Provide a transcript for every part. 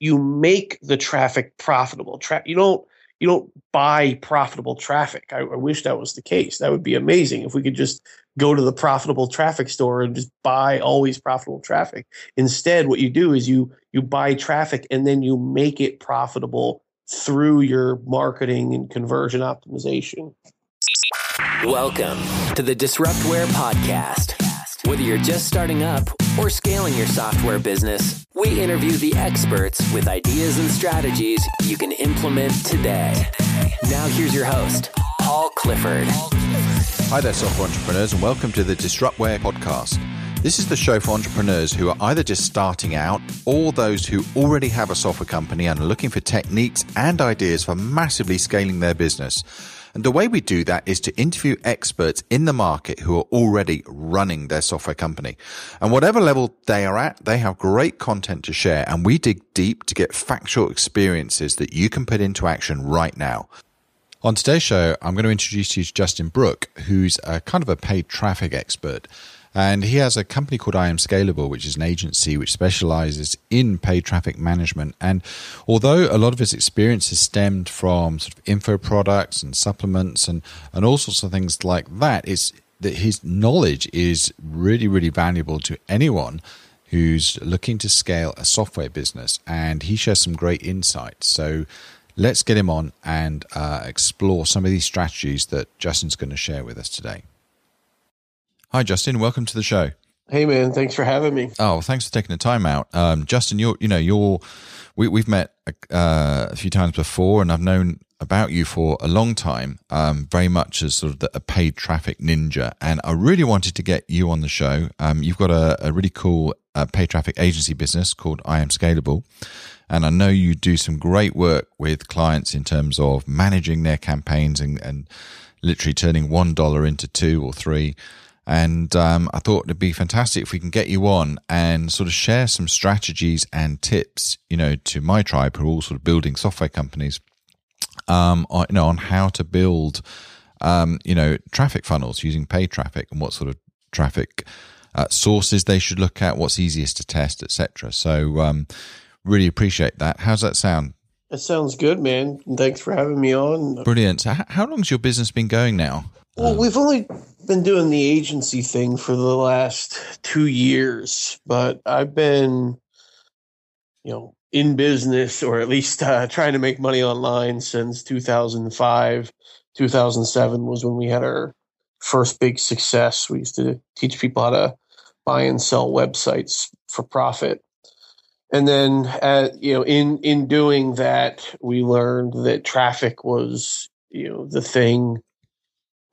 you make the traffic profitable. Tra- you don't you don't buy profitable traffic. I, I, wish that was the case. That would be amazing if we could just go to the profitable traffic store and just buy always profitable traffic. Instead, what you do is you you buy traffic and then you make it profitable through your marketing and conversion optimization. Welcome to the Disruptware podcast. Whether you're just starting up or scaling your software business, we interview the experts with ideas and strategies you can implement today. Now, here's your host, Paul Clifford. Hi there, software entrepreneurs, and welcome to the Disruptware podcast. This is the show for entrepreneurs who are either just starting out or those who already have a software company and are looking for techniques and ideas for massively scaling their business. And the way we do that is to interview experts in the market who are already running their software company. And whatever level they are at, they have great content to share. And we dig deep to get factual experiences that you can put into action right now. On today's show, I'm going to introduce you to Justin Brooke, who's a kind of a paid traffic expert. And he has a company called I Am Scalable, which is an agency which specializes in paid traffic management. And although a lot of his experience has stemmed from sort of info products and supplements and, and all sorts of things like that, it's that his knowledge is really, really valuable to anyone who's looking to scale a software business. And he shares some great insights. So let's get him on and uh, explore some of these strategies that Justin's going to share with us today. Hi, Justin. Welcome to the show. Hey, man. Thanks for having me. Oh, thanks for taking the time out. Um, Justin, you're, you know, you're, we, we've met uh, a few times before and I've known about you for a long time, um, very much as sort of the, a paid traffic ninja. And I really wanted to get you on the show. Um, you've got a, a really cool uh, paid traffic agency business called I Am Scalable. And I know you do some great work with clients in terms of managing their campaigns and, and literally turning $1 into two or three. And um, I thought it'd be fantastic if we can get you on and sort of share some strategies and tips, you know, to my tribe who are all sort of building software companies, um, on, you know, on how to build, um, you know, traffic funnels using paid traffic and what sort of traffic uh, sources they should look at, what's easiest to test, etc. So, um, really appreciate that. How's that sound? That sounds good, man. Thanks for having me on. Brilliant. So, how long's your business been going now? Well, we've only been doing the agency thing for the last two years, but I've been, you know, in business or at least uh, trying to make money online since 2005. 2007 was when we had our first big success. We used to teach people how to buy and sell websites for profit. And then, uh, you know, in in doing that, we learned that traffic was, you know, the thing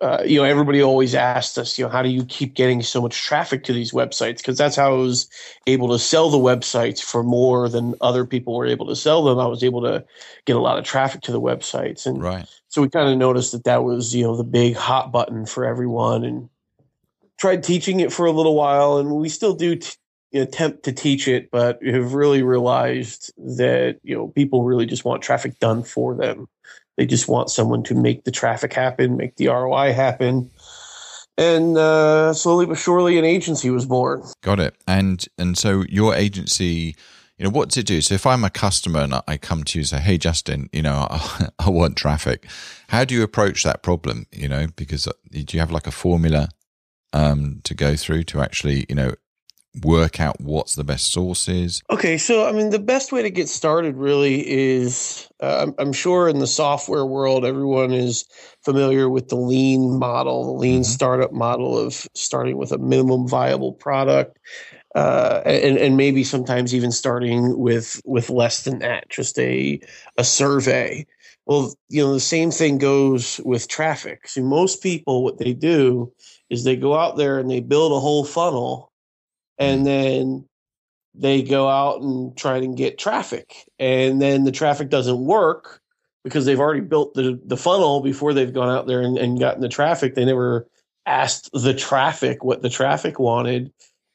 uh, you know, everybody always asked us, you know, how do you keep getting so much traffic to these websites? Because that's how I was able to sell the websites for more than other people were able to sell them. I was able to get a lot of traffic to the websites, and right. so we kind of noticed that that was, you know, the big hot button for everyone, and tried teaching it for a little while, and we still do. T- attempt to teach it, but have really realized that you know people really just want traffic done for them. They just want someone to make the traffic happen, make the ROI happen. And uh, slowly but surely, an agency was born. Got it. And and so your agency, you know, what does it do? So if I'm a customer and I come to you and say, "Hey, Justin, you know, I, I want traffic," how do you approach that problem? You know, because uh, do you have like a formula um, to go through to actually, you know, work out what's the best sources? Okay, so I mean, the best way to get started really is uh, I'm, I'm, sure in the software world, everyone is familiar with the lean model, the lean mm-hmm. startup model of starting with a minimum viable product. Uh, and, and maybe sometimes even starting with with less than that, just a a survey. Well, you know, the same thing goes with traffic. So most people, what they do is they go out there and they build a whole funnel and mm. then they go out and try and get traffic and then the traffic doesn't work because they've already built the, the funnel before they've gone out there and, and gotten the traffic they never asked the traffic what the traffic wanted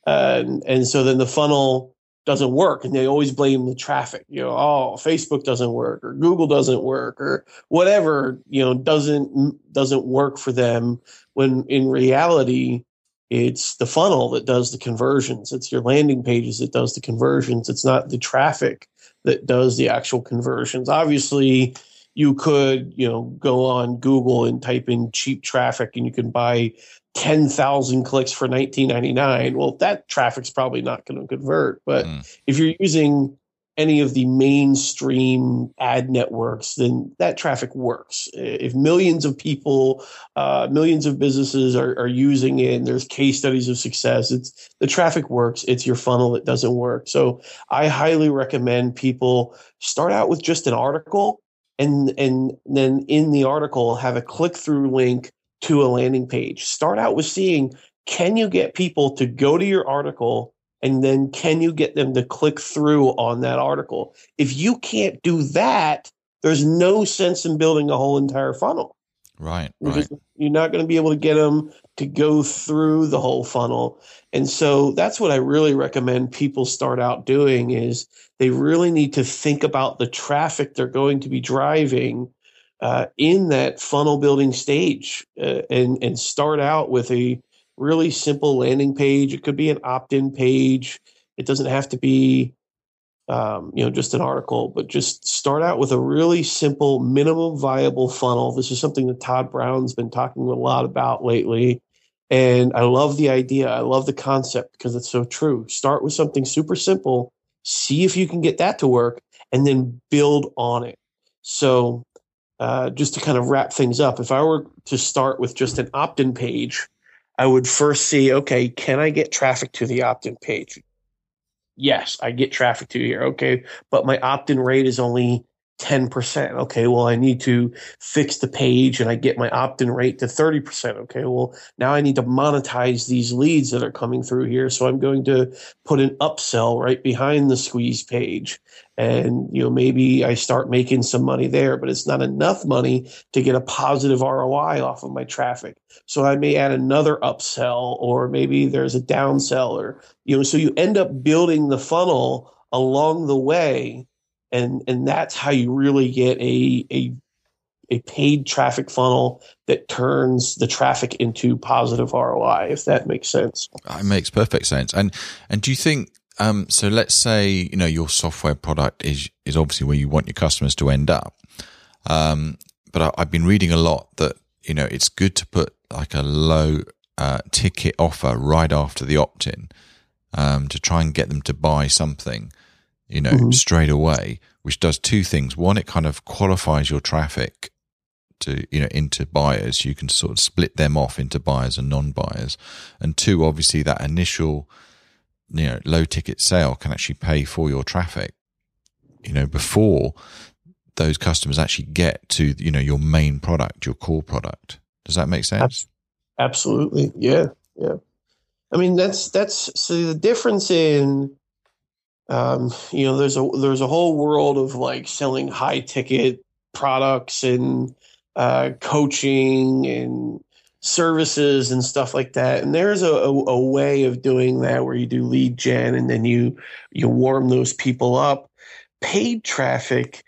uh, and, and so then the funnel doesn't work and they always blame the traffic you know oh facebook doesn't work or google doesn't work or whatever you know doesn't doesn't work for them when in reality It's the funnel that does the conversions. It's your landing pages that does the conversions. It's not the traffic that does the actual conversions. Obviously, you could, you know, go on Google and type in cheap traffic and you can buy 10,000 clicks for 19.99. Well, that traffic's probably not going to convert, but mm. if you're using any of the mainstream ad networks, then that traffic works. If millions of people, uh, millions of businesses are, are using it, and there's case studies of success, it's the traffic works. It's your funnel that doesn't work. So I highly recommend people start out with just an article, and and then in the article have a click through link to a landing page. Start out with seeing can you get people to go to your article and then can you get them to click through on that article? If you can't do that, there's no sense in building a whole entire funnel. Right, right. You're not going to be able to get them to go through the whole funnel. And so that's what I really recommend people start out doing is they really need to think about the traffic they're going to be driving uh, in that funnel building stage uh, and and start out with a really simple landing page. It could be an opt-in page. It doesn't have to be, um, you know, just an article, but just start out with a really simple, minimum viable funnel. This is something that Todd Brown's been talking a lot about lately. And I love the idea. I love the concept because it's so true. Start with something super simple, see if you can get that to work, and then build on it. So, uh, just to kind of wrap things up, if I were to start with just an opt in page, I would first see, okay, can I get traffic to the opt in page? Yes, I get traffic to here. Okay. But my opt in rate is only 10%. Okay. Well, I need to fix the page and I get my opt in rate to 30%. Okay. Well, now I need to monetize these leads that are coming through here. So I'm going to put an upsell right behind the squeeze page and you know maybe I start making some money there, but it's not enough money to get a positive ROI off of my traffic. So I may add another upsell, or maybe there's a downsell, or you know, so you end up building the funnel along the way, and and that's how you really get a a a paid traffic funnel that turns the traffic into positive ROI, if that makes sense. It makes perfect sense. And and do you think um, so let's say you know your software product is is obviously where you want your customers to end up. Um, but I, have been reading a lot that you know it's good to put like a low uh, ticket offer right after the opt in um, to try and get them to buy something, you know, mm-hmm. straight away. Which does two things. One, it kind of qualifies your traffic to you know into buyers. You can sort of split them off into buyers and non buyers. And two, obviously that initial you know low ticket sale can actually pay for your traffic you know before those customers actually get to you know your main product your core product does that make sense absolutely yeah yeah i mean that's that's so the difference in um, you know there's a there's a whole world of like selling high ticket products and uh, coaching and services and stuff like that. And there's a, a, a, way of doing that where you do lead gen and then you you warm those people up. Paid traffic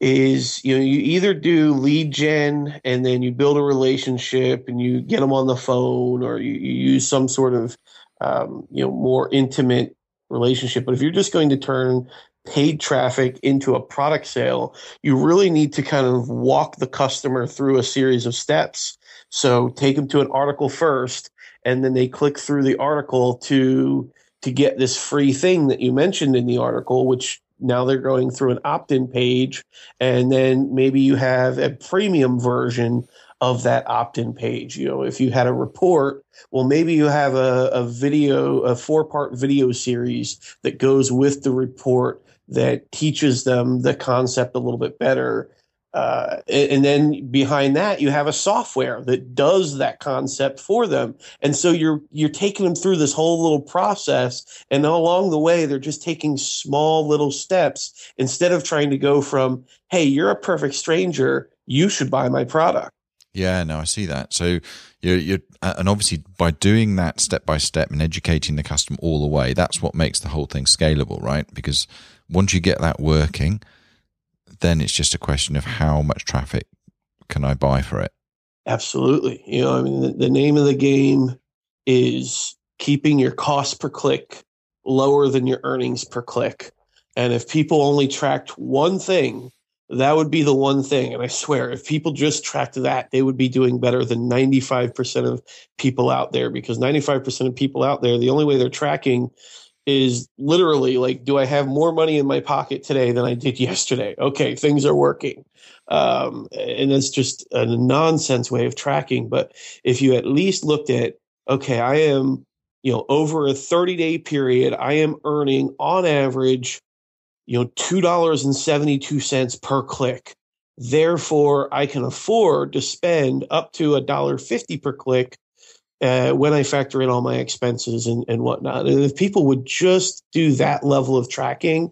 is you know you either do lead gen and then you build a relationship and you get them on the phone or you, you use some sort of um, you know more intimate relationship. But if you're just going to turn paid traffic into a product sale, you really need to kind of walk the customer through a series of steps so take them to an article first, and then they click through the article to to get this free thing that you mentioned in the article, which now they're going through an opt-in page, and then maybe you have a premium version of that opt-in page. You know, if you had a report, well, maybe you have a, a video, a four-part video series that goes with the report that teaches them the concept a little bit better. Uh, and then behind that you have a software that does that concept for them. And so you're you're taking them through this whole little process and along the way they're just taking small little steps instead of trying to go from hey you're a perfect stranger. You should buy my product yeah no i see that so you're, you're uh, and obviously by doing that step by step and educating the customer all the way that's what makes the whole thing scalable right because once you get that working then it's just a question of how much traffic can I buy for it. Absolutely. You know, I mean, the, the name of the game is keeping your cost per click lower than your earnings per click. And if people only tracked one thing, that would be the one thing. And I swear, if people just tracked that, they would be doing better than 95% of people out there because 95% of people out there, the only way they're tracking is literally like, do I have more money in my pocket today than I did yesterday? Okay, things are working. Um, and that's just a nonsense way of tracking. But if you at least looked at, okay, I am, you know, over a 30 day period, I am earning on average you know, $2.72 per click. Therefore, I can afford to spend up to a dollar fifty per click uh, when I factor in all my expenses and, and whatnot. And if people would just do that level of tracking,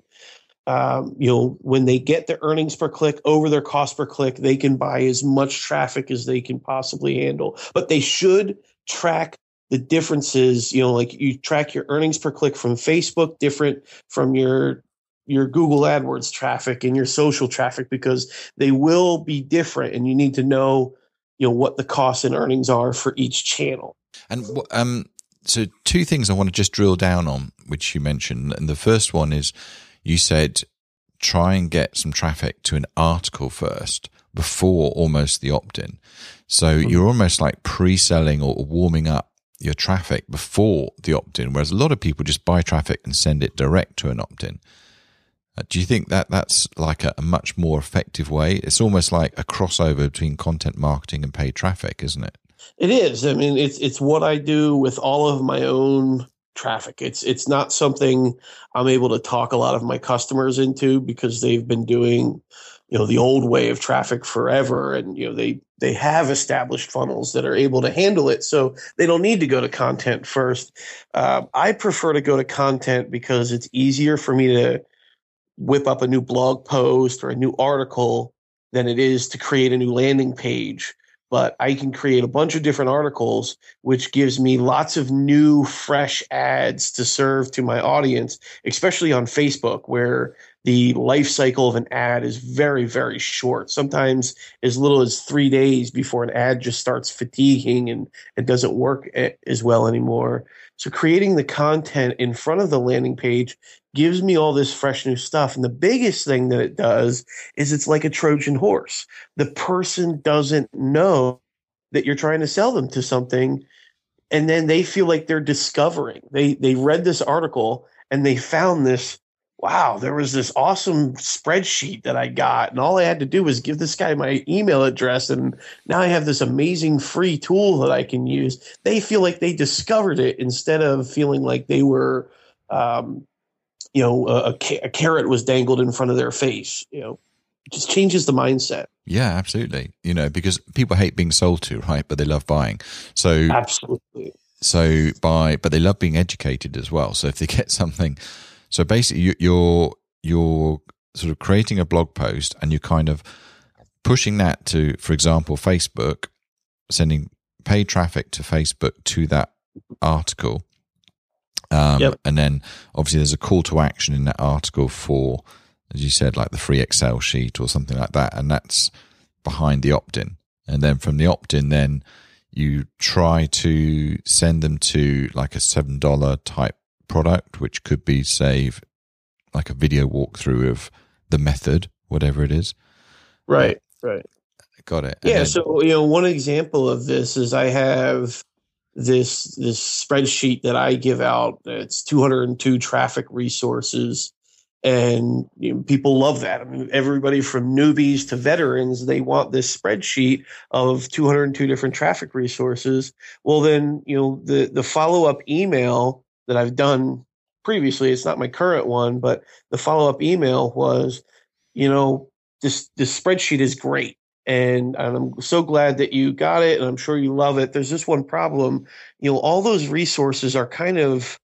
um, you know, when they get their earnings per click over their cost per click, they can buy as much traffic as they can possibly handle. But they should track the differences. You know, like you track your earnings per click from Facebook, different from your your Google AdWords traffic and your social traffic because they will be different and you need to know you know what the costs and earnings are for each channel. And um so two things I want to just drill down on which you mentioned and the first one is you said try and get some traffic to an article first before almost the opt-in. So mm-hmm. you're almost like pre-selling or warming up your traffic before the opt-in whereas a lot of people just buy traffic and send it direct to an opt-in. Uh, do you think that that's like a, a, much more effective way? It's almost like a crossover between content marketing and paid traffic, isn't it? It is. I mean, it's it's what I do with all of my own traffic. It's it's not something I'm able to talk a lot of my customers into because they've been doing, you know, the old way of traffic forever, and you know they they have established funnels that are able to handle it, so they don't need to go to content first. Uh, I prefer to go to content because it's easier for me to whip up a new blog post or a new article than it is to create a new landing page. But I can create a bunch of different articles, which gives me lots of new, fresh ads to serve to my audience, especially on Facebook, where the life cycle of an ad is very, very short. Sometimes as little as three days before an ad just starts fatiguing and it doesn't work eh, as well anymore. So creating the content in front of the landing page gives me all this fresh new stuff. And the biggest thing that it does is it's like a Trojan horse. The person doesn't know that you're trying to sell them to something. And then they feel like they're discovering. They they read this article and they found this wow, there was this awesome spreadsheet that I got, and all I had to do was give this guy my email address, and now I have this amazing free tool that I can use. They feel like they discovered it instead of feeling like they were, um, you know, a, a, carrot was dangled in front of their face. You know, it just changes the mindset. Yeah, absolutely. You know, because people hate being sold to, right? But they love buying. So absolutely. So by, but they love being educated as well. So if they get something so basically, you're you're sort of creating a blog post, and you're kind of pushing that to, for example, Facebook, sending paid traffic to Facebook to that article. Um, yep. And then obviously there's a call to action in that article for, as you said, like the free Excel sheet or something like that. And that's behind the opt in. And then from the opt in, then you try to send them to like a $7 type product, which could be, say, like a video walkthrough of the method, whatever it is. Right, right. Got it. And yeah. Then, so you know, one example of this is I have this this spreadsheet that I give out. It's 202 traffic resources, and you know, people love that. I mean, everybody from newbies to veterans, they want this spreadsheet of 202 different traffic resources. Well, then you know the the follow up email that I've done previously. It's not my current one, but the follow up email was, you know, this this spreadsheet is great. And, and I'm so glad that you got it, and I'm sure you love it. There's just one problem, you know, all those resources are kind of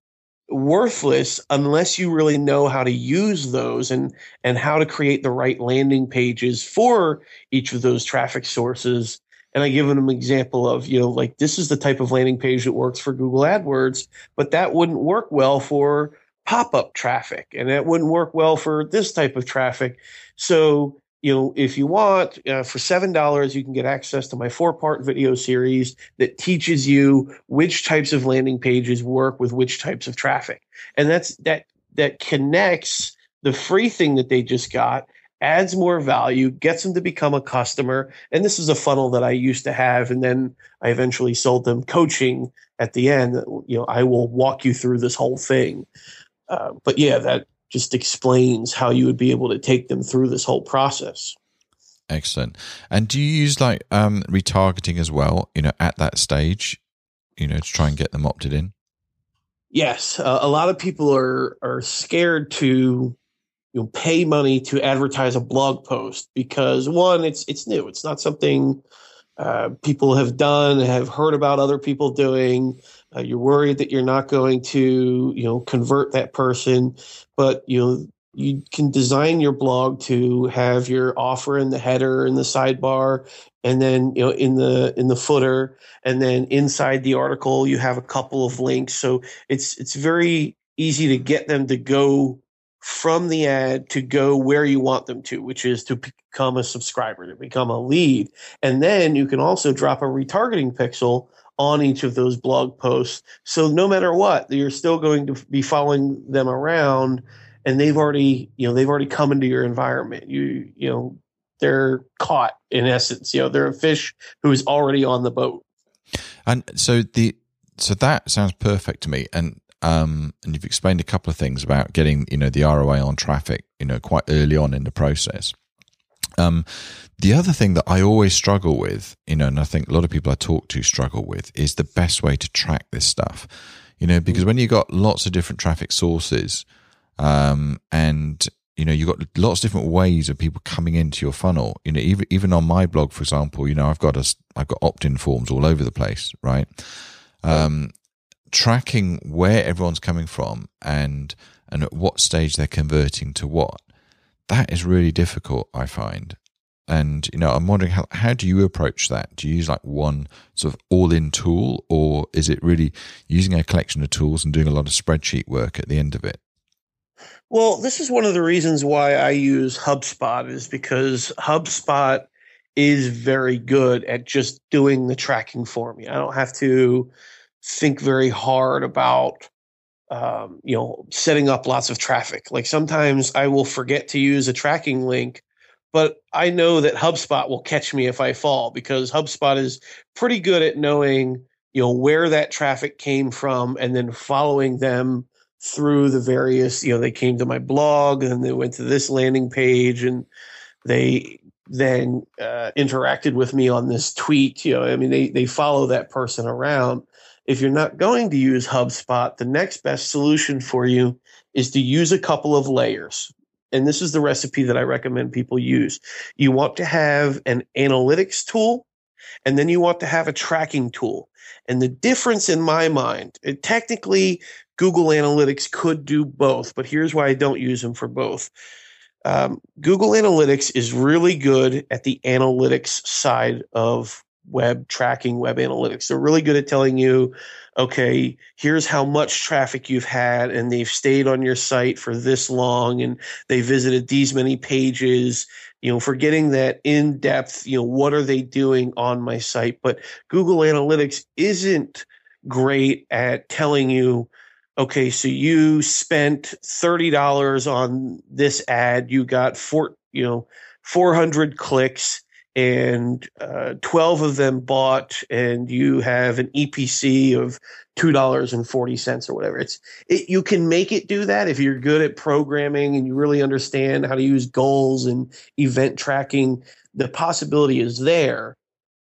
worthless unless you really know how to use those and and how to create the right landing pages for each of those traffic sources and I give them an example of, you know, like this is the type of landing page that works for Google AdWords, but that wouldn't work well for pop up traffic and that wouldn't work well for this type of traffic. So you know, if you want, uh, for seven dollars, you can get access to my four-part video series that teaches you which types of landing pages work with which types of traffic, and that's that that connects the free thing that they just got adds more value, gets them to become a customer. And this is a funnel that I used to have. And then I eventually sold them coaching at the end. You know, I will walk you through this whole thing. Uh, but yeah, that just explains how you would be able to take them through this whole process. Excellent. And do you use like um, retargeting as well, you know, at that stage, you know, to try and get them opted in? Yes. Uh, a lot of people are, are scared to you know pay money to advertise a blog post because one it's it's new it's not something uh, people have done have heard about other people doing uh, you're worried that you're not going to you know convert that person but you know you can design your blog to have your offer in the header and the sidebar and then you know in the in the footer and then inside the article you have a couple of links. So it's it's very easy to get them to go from the ad to go where you want them to, which is to become a subscriber, to become a lead. And then you can also drop a retargeting pixel on each of those blog posts. So no matter what, you're still going to be following them around and they've already, you know, they've already come into your environment. You, you know, they're caught in essence. You know, they're a fish who's already on the boat. And so the so that sounds perfect to me. And um, and you've explained a couple of things about getting you know the ROI on traffic you know quite early on in the process. Um, the other thing that I always struggle with, you know, and I think a lot of people I talk to struggle with, is the best way to track this stuff. You know, because when you've got lots of different traffic sources, um, and you know, you've got lots of different ways of people coming into your funnel. You know, even even on my blog, for example, you know, I've got a I've got opt-in forms all over the place, right? Um, tracking where everyone's coming from and and at what stage they're converting to what that is really difficult i find. And you know i'm wondering how, how do you approach that? Do you use like one sort of all-in tool or is it really using a collection of tools and doing a lot of spreadsheet work at the end of it? Well this is one of the reasons why i use hubspot is because hubspot is very good at just doing the tracking for me. I don't have to think very hard about um, you know setting up lots of traffic. Like sometimes i will forget to use a tracking link but i know that hubspot will catch me if i fall because hubspot is pretty good at knowing you know where that traffic came from and then following them through the various you know they came to my blog and they went to this landing page and they then uh, interacted with me on this tweet you know i mean they they follow that person around if you're not going to use HubSpot, the next best solution for you is to use a couple of layers. And this is the recipe that I recommend people use. You want to have an analytics tool, and then you want to have a tracking tool. And the difference in my mind, technically, Google Analytics could do both, but here's why I don't use them for both. Um, Google Analytics is really good at the analytics side of web tracking, web analytics. They're really good at telling you, okay, here's how much traffic you've had, and they've stayed on your site for this long, and they visited these many pages. You know, for getting that in depth, you know, what are they doing on my site? But Google Analytics isn't great at telling you, okay, so you spent $30 on this ad, you got four, you know, 400 clicks and uh, 12 of them bought and you have an EPC of $2.40 or whatever. It's it, you can make it do that if you're good at programming and you really understand how to use goals and event tracking. The possibility is there,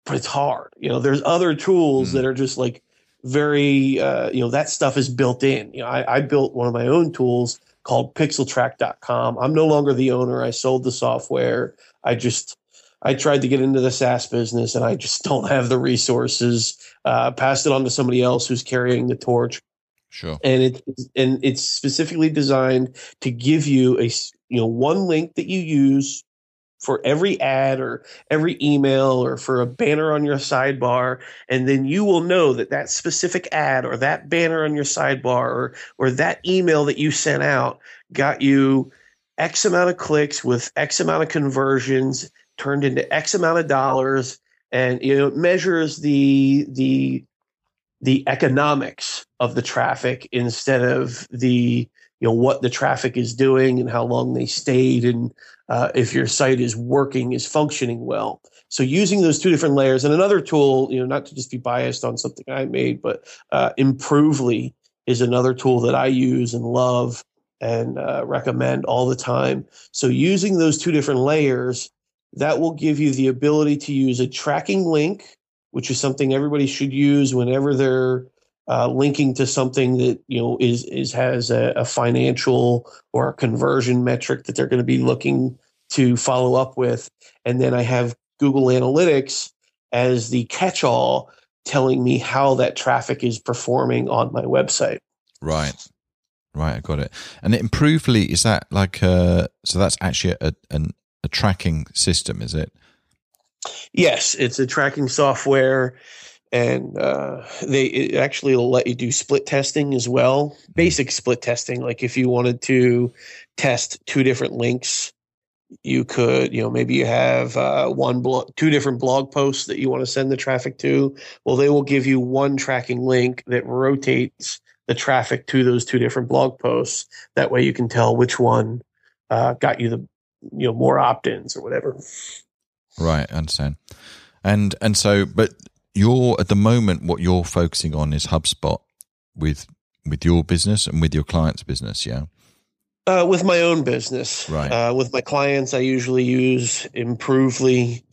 but it's hard. You know, there's other tools mm-hmm. that are just like very uh, you know, that stuff is built in. You know, I, I built one of my own tools called pixeltrack.com. I'm no longer the owner. I sold the software. I just I tried to get into the SaaS business and I just don't have the resources. Uh, passed it on to somebody else who's carrying the torch. Sure. And it and it's specifically designed to give you a you know one link that you use for every ad or every email or for a banner on your sidebar and then you will know that that specific ad or that banner on your sidebar or or that email that you sent out got you X amount of clicks with X amount of conversions turned into X amount of dollars, and you know, it measures the the the economics of the traffic instead of the you know what the traffic is doing and how long they stayed and uh, if your site is working is functioning well. So using those two different layers and another tool you know not to just be biased on something i made but uh, improvely is another tool that i use and love and uh, recommend all the time. So using those two different layers that will give you the ability to use a tracking link which is something everybody should use whenever they're uh, linking to something that you know is is has a, a financial or a conversion metric that they're going to be looking to follow up with, and then I have Google Analytics as the catch-all telling me how that traffic is performing on my website. Right. Right, I got it. And Improvely is that like a, so that's actually a, a, a tracking system, is it? Yes, it's a tracking software, and uh, they it actually will let you do split testing as well. Basic split testing, like if you wanted to test two different links, you could, you know, maybe you have uh, one blog, two different blog posts that you want to send the traffic to. Well, they will give you one tracking link that rotates the traffic to those two different blog posts. That way, you can tell which one uh, got you the, you know, more opt-ins or whatever. Right, I understand. And and so, but you're at the moment what you're focusing on is HubSpot with with your business and with your client's business, yeah. Uh, with my own business, right? Uh, with my clients, I usually use Improvely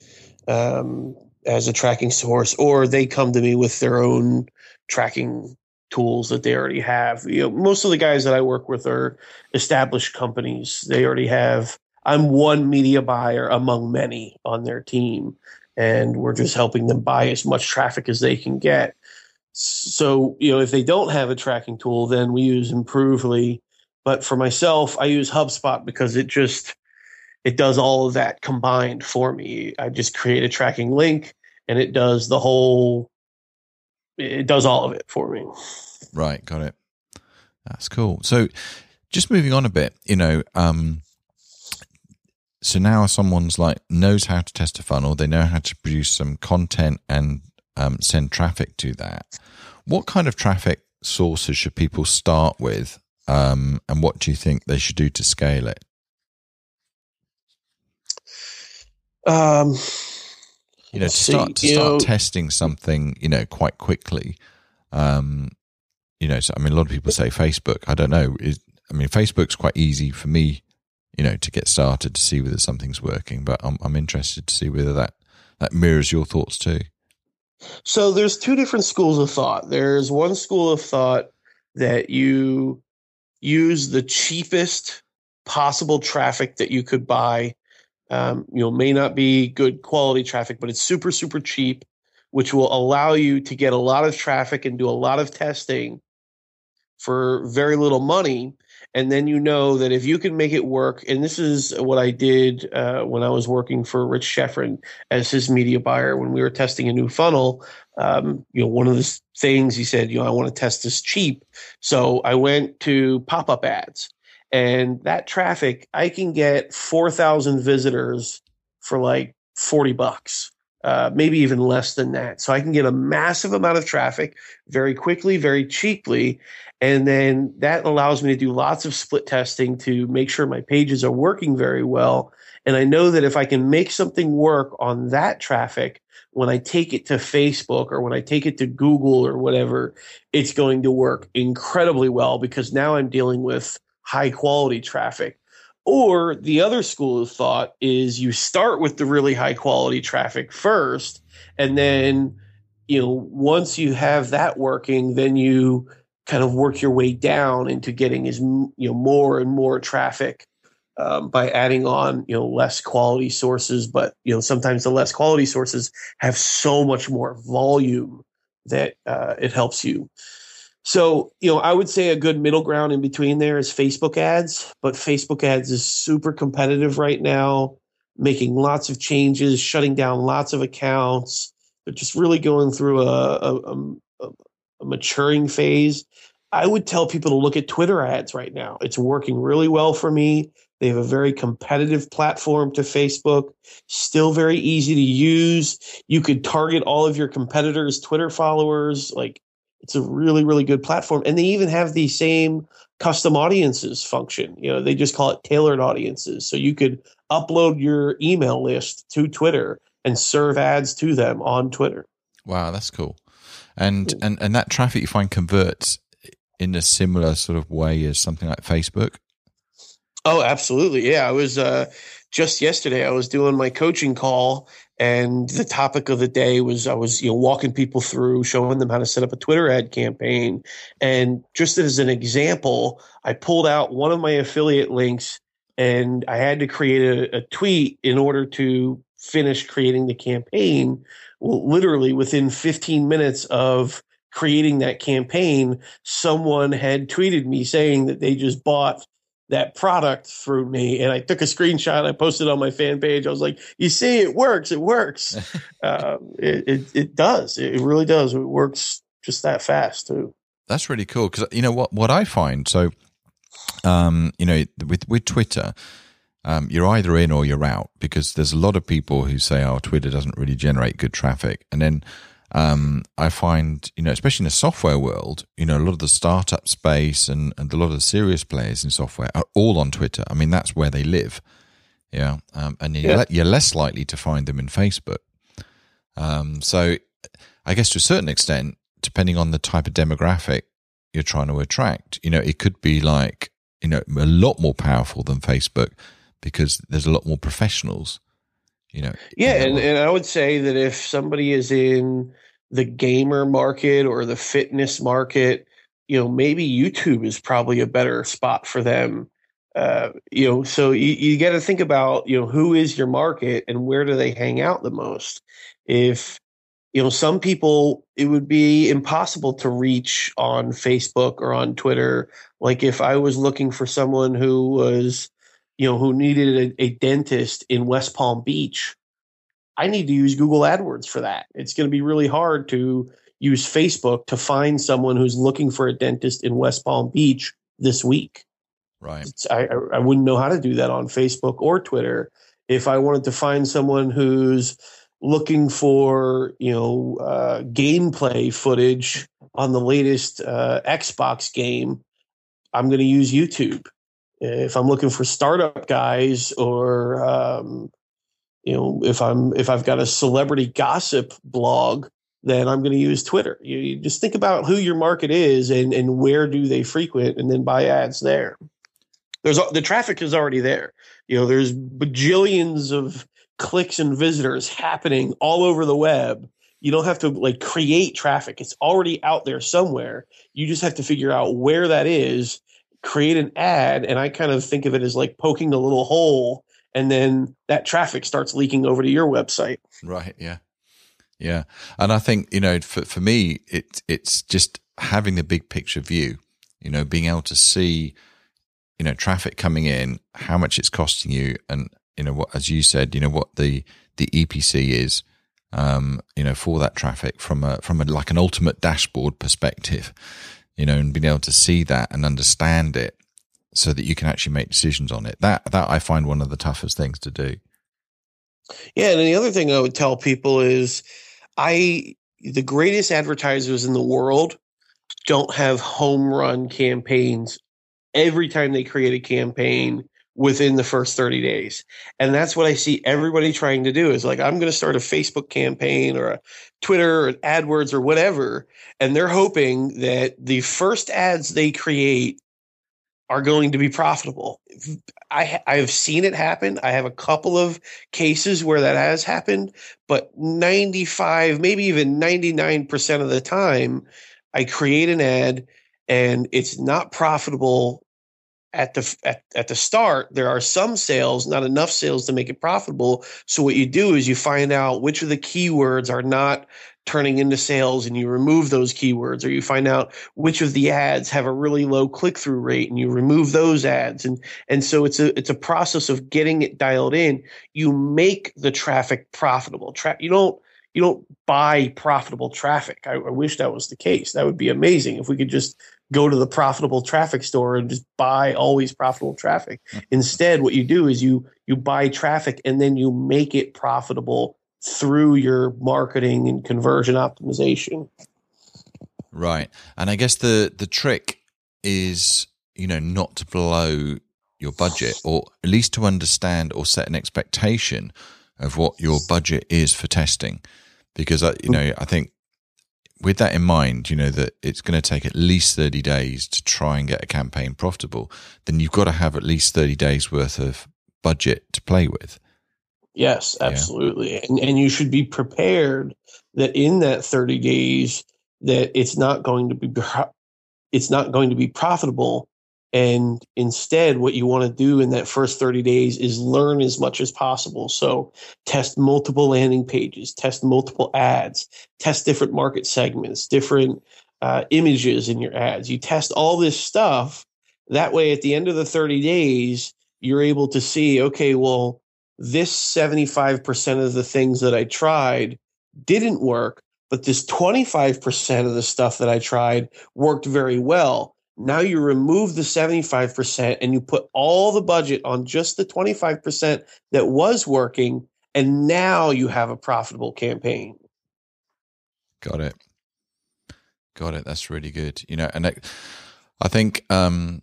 um, as a tracking source, or they come to me with their own tracking tools that they already have. You know, most of the guys that I work with are established companies. They already have I'm one media buyer among many on their team, and we're just helping them buy as much traffic as they can get. So, you know, if they don't have a tracking tool, then we use Improvely. But for myself, I use HubSpot because it just it does all of that combined for me. I just create a tracking link and it does the whole it does all of it for me. Right, got it. That's cool. So just moving on a bit, you know, um so now someone's like knows how to test a funnel, they know how to produce some content and um, send traffic to that. What kind of traffic sources should people start with, um, and what do you think they should do to scale it? Um, you know, to start to start testing something, you know, quite quickly. Um, you know, so I mean, a lot of people say Facebook. I don't know. Is, I mean, Facebook's quite easy for me you know, to get started to see whether something's working. But I'm I'm interested to see whether that that mirrors your thoughts too. So there's two different schools of thought. There's one school of thought that you use the cheapest possible traffic that you could buy. Um, you know, may not be good quality traffic, but it's super super cheap, which will allow you to get a lot of traffic and do a lot of testing for very little money and then you know that if you can make it work and this is what i did uh, when i was working for rich Schefren as his media buyer when we were testing a new funnel um, you know one of the things he said you know i want to test this cheap. So i went to pop-up ads and that traffic i can get 4000 visitors for like 40 bucks uh, maybe even less than that. So I can get a massive amount of traffic very quickly, very cheaply. And then that allows me to do lots of split testing to make sure my pages are working very well. And I know that if I can make something work on that traffic, when I take it to Facebook or when I take it to Google or whatever, it's going to work incredibly well because now I'm dealing with high quality traffic. Or the other school of thought is you start with the really high quality traffic first, and then, you know, once you have that working, then you kind of work your way down into getting as you know more and more traffic um, by adding on you know less quality sources. But you know sometimes the less quality sources have so much more volume that uh, it helps you so, you know, I would say a good middle ground in between there is Facebook ads, but Facebook ads is super competitive right now, making lots of changes, shutting down lots of accounts. They're just really going through a, a, a, a maturing phase. I would tell people to look at Twitter ads right now. It's working really well for me. They have a very competitive platform to Facebook, still very easy to use. You could target all of your competitors' Twitter followers. Like it's a really, really good platform. And they even have the same custom audiences function. You know, they just call it tailored audiences. So you could upload your email list to Twitter and serve ads to them on Twitter. Wow, that's cool. And and and that traffic you find converts in a similar sort of way as something like Facebook. Oh, absolutely. Yeah, I was uh, just yesterday. I was doing my coaching call, and the topic of the day was I was you know walking people through, showing them how to set up a Twitter ad campaign, and just as an example, I pulled out one of my affiliate links, and I had to create a, a tweet in order to finish creating the campaign. Well, literally within 15 minutes of creating that campaign, someone had tweeted me saying that they just bought that product through me. And I took a screenshot. I posted on my fan page. I was like, "You see, it works. It works. uh, it, it, it does. It really does. It works just that fast too." That's really cool because you know what what I find. So, um, you know, with with Twitter. Um, you're either in or you're out because there's a lot of people who say, "Oh, Twitter doesn't really generate good traffic," and then um, I find, you know, especially in the software world, you know, a lot of the startup space and, and a lot of the serious players in software are all on Twitter. I mean, that's where they live. Yeah. Um, and you're, yeah. you're, less likely to find them in Facebook. Um, so I guess to a certain extent, depending on the type of demographic you're trying to attract, you know, it could be like, you know, a lot more powerful than Facebook because there's a lot more professionals you know yeah and, and i would say that if somebody is in the gamer market or the fitness market, you know, maybe YouTube is probably a better spot for them. Uh, you know, so you, you got to think about, you know, who is your market and where do they hang out the most? If, you know, some people, it would be impossible to reach on Facebook or on Twitter. Like if I was looking for someone who was, you know, who needed a, a dentist in West Palm Beach, I need to use Google AdWords for that. It's going to be really hard to use Facebook to find someone who's looking for a dentist in West Palm Beach this week. Right. I, I wouldn't know how to do that on Facebook or Twitter. If I wanted to find someone who's looking for, you know, uh, gameplay footage on the latest uh, Xbox game, I'm going to use YouTube. If I'm looking for startup guys or um, you know if i'm if i've got a celebrity gossip blog then i'm going to use twitter. You, you, just think about who your market is and and where do they frequent and then buy ads there. There's the traffic is already there. You know there's bajillions of clicks and visitors happening all over the web. You don't have to like create traffic. It's already out there somewhere. You just have to figure out where that is create an ad and i kind of think of it as like poking a little hole and then that traffic starts leaking over to your website. Right. Yeah. Yeah. And I think, you know, for, for me, it, it's just having the big picture view, you know, being able to see, you know, traffic coming in, how much it's costing you. And, you know, what, as you said, you know, what the, the EPC is, um, you know, for that traffic from a, from a, like an ultimate dashboard perspective, you know, and being able to see that and understand it so that you can actually make decisions on it. That that I find one of the toughest things to do. Yeah, and the other thing I would tell people is I the greatest advertisers in the world don't have home run campaigns every time they create a campaign within the first 30 days. And that's what I see everybody trying to do is like, I'm going to start a Facebook campaign or a Twitter or AdWords or whatever. And they're hoping that the first ads they create are going to be profitable. I I've seen it happen. I have a couple of cases where that has happened, but 95, maybe even 99% of the time I create an ad and it's not profitable at the at, at the start there are some sales not enough sales to make it profitable. So what you do is you find out which of the keywords are not turning into sales and you remove those keywords or you find out which of the ads have a really low click-through rate and you remove those ads. And and so it's a it's a process of getting it dialed in. You make the traffic profitable. Tra- you don't you don't buy profitable traffic. I, I wish that was the case. That would be amazing if we could just go to the profitable traffic store and just buy always profitable traffic. Mm-hmm. Instead, what you do is you you buy traffic and then you make it profitable through your marketing and conversion optimization. Right. And I guess the the trick is, you know, not to blow your budget or at least to understand or set an expectation of what your budget is for testing because I, you know, I think with that in mind, you know, that it's going to take at least 30 days to try and get a campaign profitable, then you've got to have at least 30 days worth of budget to play with. Yes, absolutely. Yeah. And, and you should be prepared that in that 30 days that it's not going to be it's not going to be profitable and instead, what you want to do in that first 30 days is learn as much as possible. So test multiple landing pages, test multiple ads, test different market segments, different uh, images in your ads. You test all this stuff. That way, at the end of the 30 days, you're able to see, okay, well, this 75% of the things that I tried didn't work, but this 25% of the stuff that I tried worked very well. Now you remove the 75% and you put all the budget on just the 25% that was working. And now you have a profitable campaign. Got it. Got it. That's really good. You know, and I, I think, um,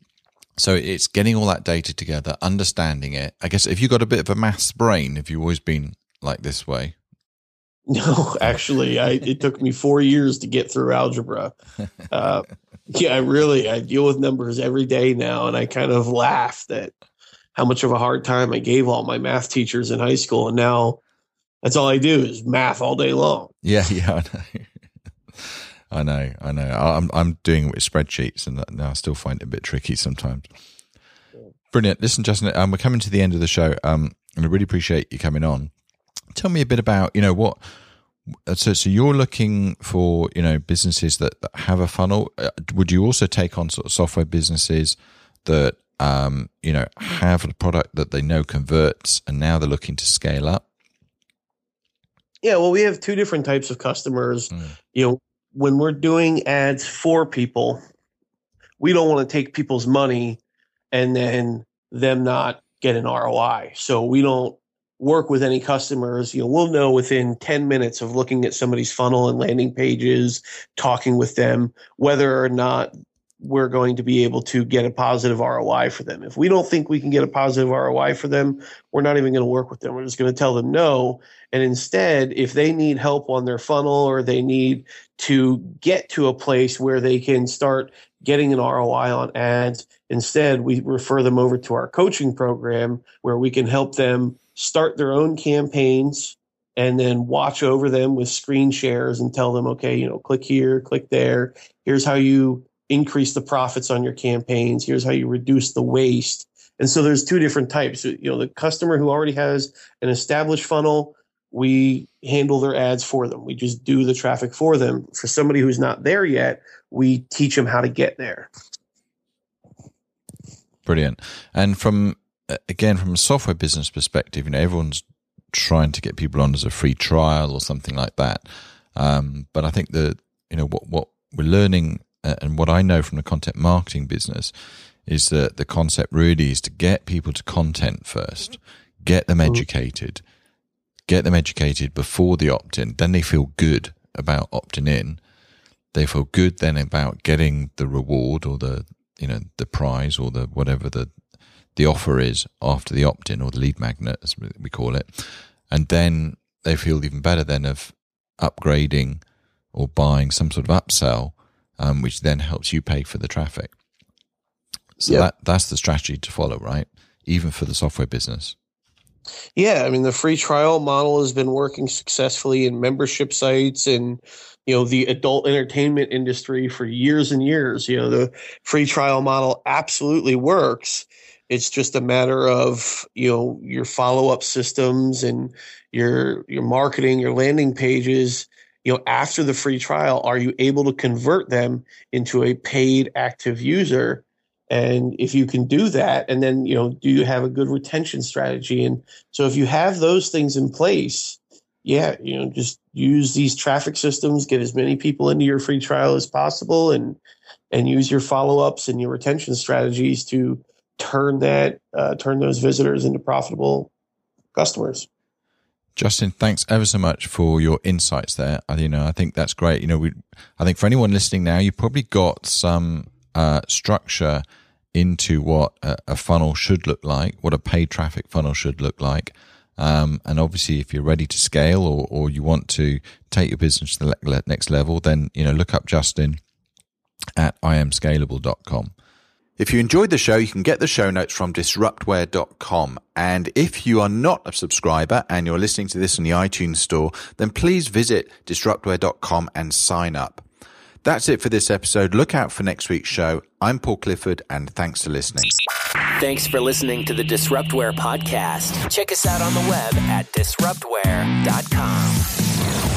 so it's getting all that data together, understanding it. I guess if you've got a bit of a maths brain, have you always been like this way? No, actually, I, it took me four years to get through algebra. Uh, yeah, I really I deal with numbers every day now, and I kind of laugh at how much of a hard time I gave all my math teachers in high school, and now that's all I do is math all day long. Yeah, yeah, I know. I know, I know. I'm I'm doing it with spreadsheets, and now I still find it a bit tricky sometimes. Brilliant. Listen, Justin, um, we're coming to the end of the show, um, and I really appreciate you coming on. Tell me a bit about you know what so so you're looking for you know businesses that, that have a funnel. Uh, would you also take on sort of software businesses that um, you know have a product that they know converts and now they're looking to scale up? Yeah well we have two different types of customers. Mm. you know when we're doing ads for people we don't want to take people's money and then them not get an roi so we don't work with any customers, you know, we'll know within 10 minutes of looking at somebody's funnel and landing pages, talking with them, whether or not we're going to be able to get a positive ROI for them. If we don't think we can get a positive ROI for them, we're not even going to work with them. We're just going to tell them no. And instead, if they need help on their funnel or they need to get to a place where they can start getting an ROI on ads, instead, we refer them over to our coaching program where we can help them start their own campaigns and then watch over them with screen shares and tell them, okay, you know, click here, click there. Here's how you increase the profits on your campaigns. Here's how you reduce the waste. And so there's two different types. You know, the customer who already has an established funnel, we handle their ads for them. We just do the traffic for them. For somebody who's not there yet, we teach them how to get there. Brilliant. And from again, from a software business perspective, you know, everyone's trying to get people on as a free trial or something like that. Um, but I think that you know what what we're learning uh, and what I know from the content marketing business is that the concept really is to get people to content first, get them mm-hmm. educated, get them educated before the opt in. Then they feel good about opting in. They feel good then about getting the reward or the you know the prize or the whatever the the offer is after the opt in or the lead magnet, as we call it. And then they feel even better then of upgrading or buying some sort of upsell, um, which then helps you pay for the traffic. So yep. that, that's the strategy to follow, right? Even for the software business. Yeah, I mean the free trial model has been working successfully in membership sites and you know the adult entertainment industry for years and years. You know the free trial model absolutely works. It's just a matter of you know your follow up systems and your your marketing, your landing pages. You know, after the free trial, are you able to convert them into a paid active user? And if you can do that, and then you know, do you have a good retention strategy? And so, if you have those things in place, yeah, you know, just use these traffic systems, get as many people into your free trial as possible, and and use your follow ups and your retention strategies to turn that uh, turn those visitors into profitable customers. Justin, thanks ever so much for your insights there. I, you know, I think that's great. You know, we, I think for anyone listening now, you've probably got some uh, structure into what a, a, funnel should look like, what a paid traffic funnel should look like. Um, and obviously, if you're ready to scale or, or you want to take your business to the next level, then, you know, look up Justin at imscalable.com. If you enjoyed the show, you can get the show notes from disruptware.com. And if you are not a subscriber and you're listening to this in the iTunes store, then please visit disruptware.com and sign up. That's it for this episode. Look out for next week's show. I'm Paul Clifford and thanks for listening. Thanks for listening to the Disruptware podcast. Check us out on the web at disruptware.com.